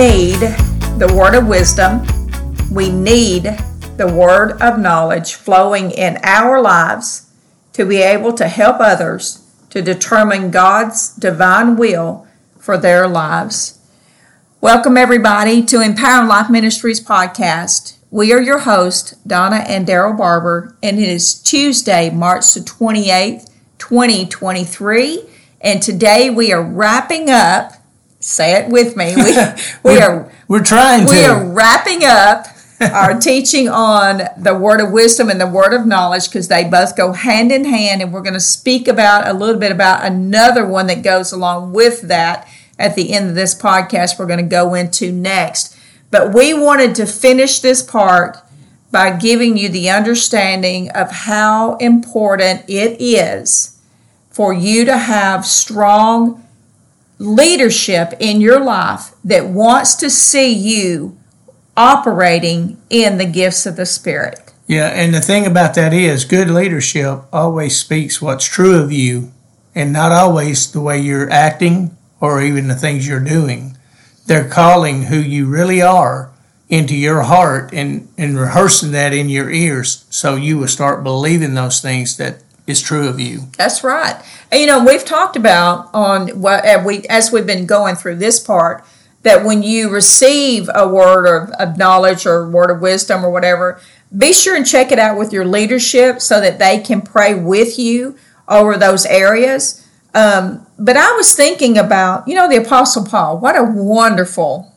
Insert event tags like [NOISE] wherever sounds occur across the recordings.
need the word of wisdom. We need the word of knowledge flowing in our lives to be able to help others to determine God's divine will for their lives. Welcome, everybody, to Empowering Life Ministries podcast. We are your hosts, Donna and Daryl Barber, and it is Tuesday, March the 28th, 2023. And today we are wrapping up, say it with me, we, [LAUGHS] we are We're trying to. we are wrapping up [LAUGHS] our teaching on the word of wisdom and the word of knowledge because they both go hand in hand and we're going to speak about a little bit about another one that goes along with that at the end of this podcast we're going to go into next but we wanted to finish this part by giving you the understanding of how important it is for you to have strong leadership in your life that wants to see you operating in the gifts of the Spirit. yeah, and the thing about that is, good leadership always speaks what's true of you, and not always the way you're acting or even the things you're doing. They're calling who you really are into your heart and, and rehearsing that in your ears so you will start believing those things that is true of you. That's right. And you know, we've talked about on what uh, we as we've been going through this part that when you receive a word of, of knowledge or word of wisdom or whatever, be sure and check it out with your leadership so that they can pray with you over those areas. Um, but I was thinking about, you know, the Apostle Paul. What a wonderful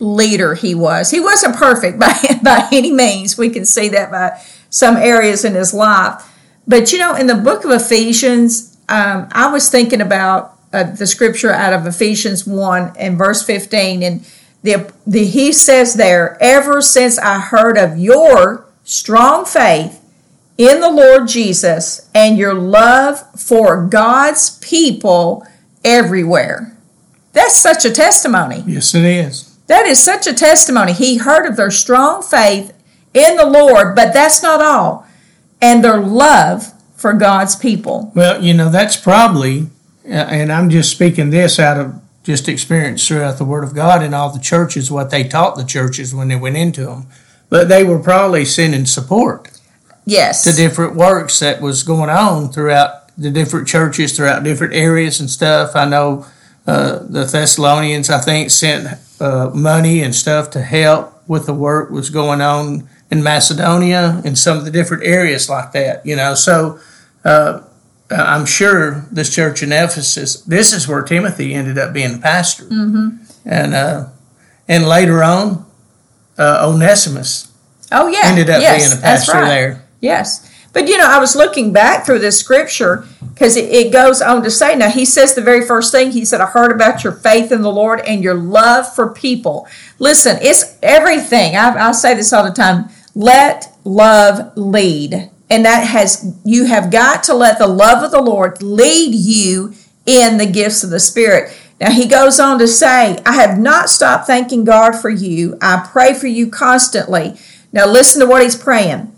leader he was. He wasn't perfect [LAUGHS] by by any means. We can see that by some areas in his life. But you know, in the book of Ephesians, um, I was thinking about uh, the scripture out of Ephesians one and verse fifteen, and the, the he says there, "Ever since I heard of your strong faith in the Lord Jesus and your love for God's people everywhere." That's such a testimony. Yes, it is. That is such a testimony. He heard of their strong faith in the Lord, but that's not all. And their love for God's people. Well, you know, that's probably, uh, and I'm just speaking this out of just experience throughout the Word of God and all the churches, what they taught the churches when they went into them. But they were probably sending support Yes. to different works that was going on throughout the different churches, throughout different areas and stuff. I know uh, the Thessalonians, I think, sent uh, money and stuff to help with the work was going on in Macedonia and some of the different areas like that. You know, so uh, I'm sure this church in Ephesus, this is where Timothy ended up being a pastor, mm-hmm. and uh, and later on, uh, Onesimus oh, yeah. ended up yes, being a pastor right. there. Yes. But you know, I was looking back through this scripture because it, it goes on to say, now he says the very first thing, he said, I heard about your faith in the Lord and your love for people. Listen, it's everything. I, I say this all the time let love lead. And that has, you have got to let the love of the Lord lead you in the gifts of the Spirit. Now he goes on to say, I have not stopped thanking God for you. I pray for you constantly. Now listen to what he's praying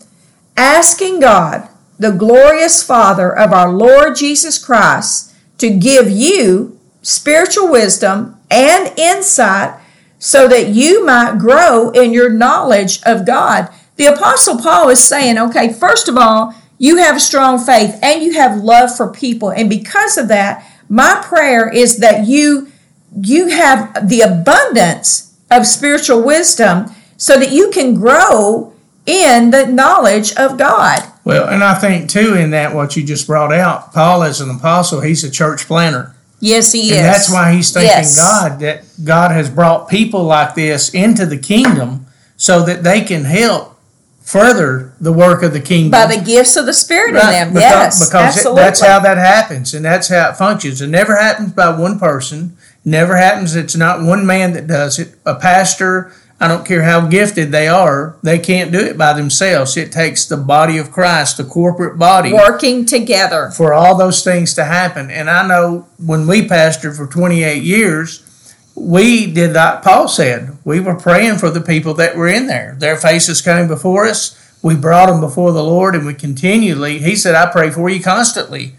asking God, the glorious Father of our Lord Jesus Christ, to give you spiritual wisdom and insight so that you might grow in your knowledge of God. The Apostle Paul is saying, okay, first of all, you have strong faith and you have love for people. And because of that, my prayer is that you you have the abundance of spiritual wisdom so that you can grow in the knowledge of God. Well, and I think too in that what you just brought out, Paul is an apostle, he's a church planner. Yes, he is. And that's why he's thanking Yes. God that God has brought people like this into the kingdom so that they can help further the work of the kingdom. by the gifts of the Spirit in them. because, yes, because absolutely. that's how that happens and that's how it functions. It never happens by one person. Never happens. It's not one man that does it. A pastor, I don't care how gifted they are, they can't do it by themselves. It takes the body of Christ, the corporate body, working together. for all those things to happen. And I know when we pastored for 28 years, we did like Paul said. We were praying for the people that were in there. Their faces came before us. We brought them before the Lord, and we continually. He said, "I pray for you constantly."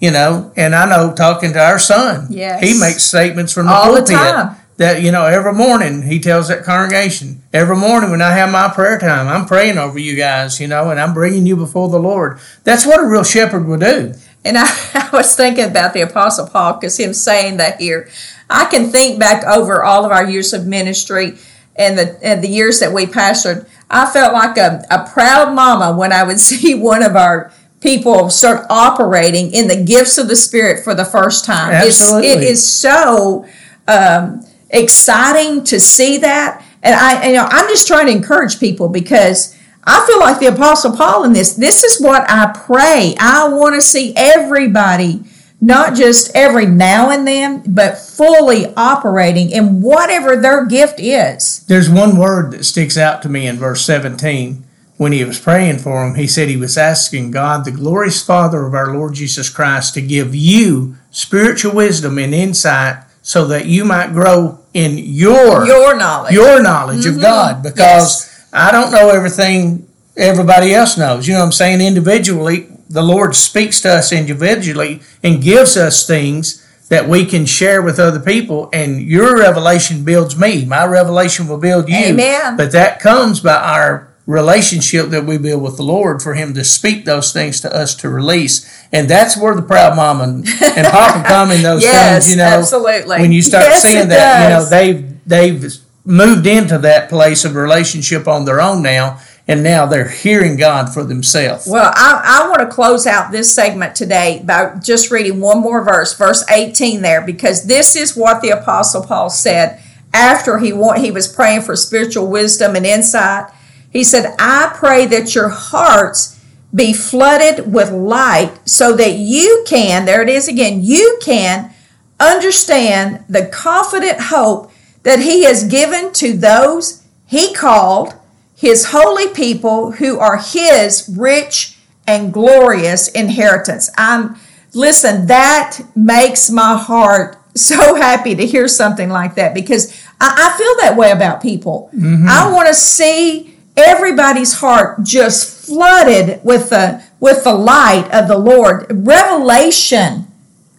You know, and I know talking to our son, Yes. he makes statements from the All the pulpit time. that you know every morning he tells that congregation every morning when i have my prayer time i'm praying over you guys you know and i'm bringing you before the lord that's what a real shepherd would do and I, [LAUGHS] I was thinking about the apostle paul because him saying that here i can think back over all of our years of ministry and the and the years that we pastored i felt like a, a proud mama when i would [LAUGHS] see one of our people start operating in the gifts of the spirit for the first time Absolutely. It's, it is so um, exciting to see that. And I, you know, I'm just trying to encourage people because I feel like the Apostle Paul in this. This is what I pray. I want to see everybody, not just every now and then, but fully operating in whatever their gift is. There's one word that sticks out to me in verse 17. When he was praying for him, he said he was asking God, the glorious Father of our Lord Jesus Christ, to give you spiritual wisdom and insight so that you might grow in your Your knowledge. your knowledge of mm-hmm. God because I don't know everything everybody else knows. You know what I'm saying? Individually, the Lord speaks to us individually and gives us things that we can share with other people and your revelation builds me. My revelation will build you. Amen. But that comes by our relationship that we build with the Lord for him to speak those things to us to release. And that's where the proud mom and, and papa come in those [LAUGHS] Yes, things, you know. absolutely. When you start Yes, seeing that, you know, they've they've moved into that place of relationship on their own now, and now they're hearing God for themselves. Well, I, I want to close out this segment today by just reading one more verse, verse 18 there, because this is what the Apostle Paul said after he, wa- he was praying for spiritual wisdom and insight. He said, I pray that your hearts be flooded with light so that you can, there it is again, you can understand the confident hope that he has given to those he called, his holy people who are his rich and glorious inheritance. I'm listen, that makes my heart so happy to hear something like that because I, I feel that way about people. Mm-hmm. I want to see everybody's heart just flooded with the with the light of the Lord. Revelation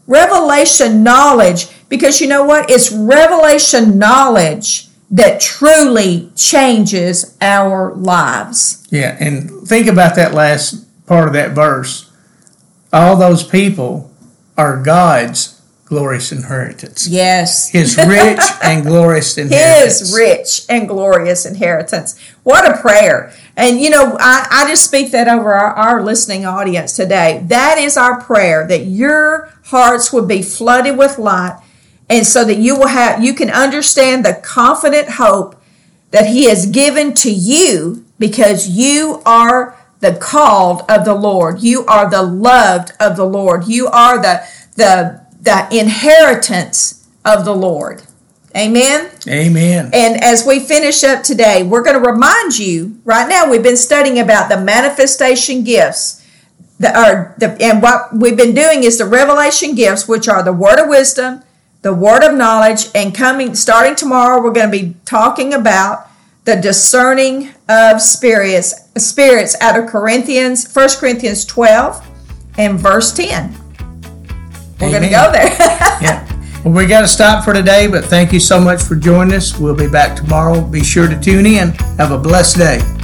revelation knowledge because you know what it's revelation knowledge that truly changes our lives Yeah, and think about that last part of that verse. All those people are God's glorious inheritance. yes His rich and glorious [LAUGHS] inheritance. his rich and glorious inheritance what a prayer and you know i, I just speak that over our, our listening audience today that is our prayer that your hearts would be flooded with light and so that you will have you can understand the confident hope that he has given to you because you are the called of the lord you are the loved of the lord you are the the the inheritance of the lord amen Amen. and as we finish up today, we're going to remind you right now, we've been studying about the manifestation gifts. The, or the, and what we've been doing is the revelation gifts, which are the word of wisdom, the word of knowledge, and coming starting tomorrow, we're going to be talking about the discerning of spirits, spirits out of Corinthians, 1 Corinthians 12 and verse 10. We're going to go there. [LAUGHS] Yeah. Well, we got to stop for today, but thank you so much for joining us. We'll be back tomorrow. Be sure to tune in. Have a blessed day.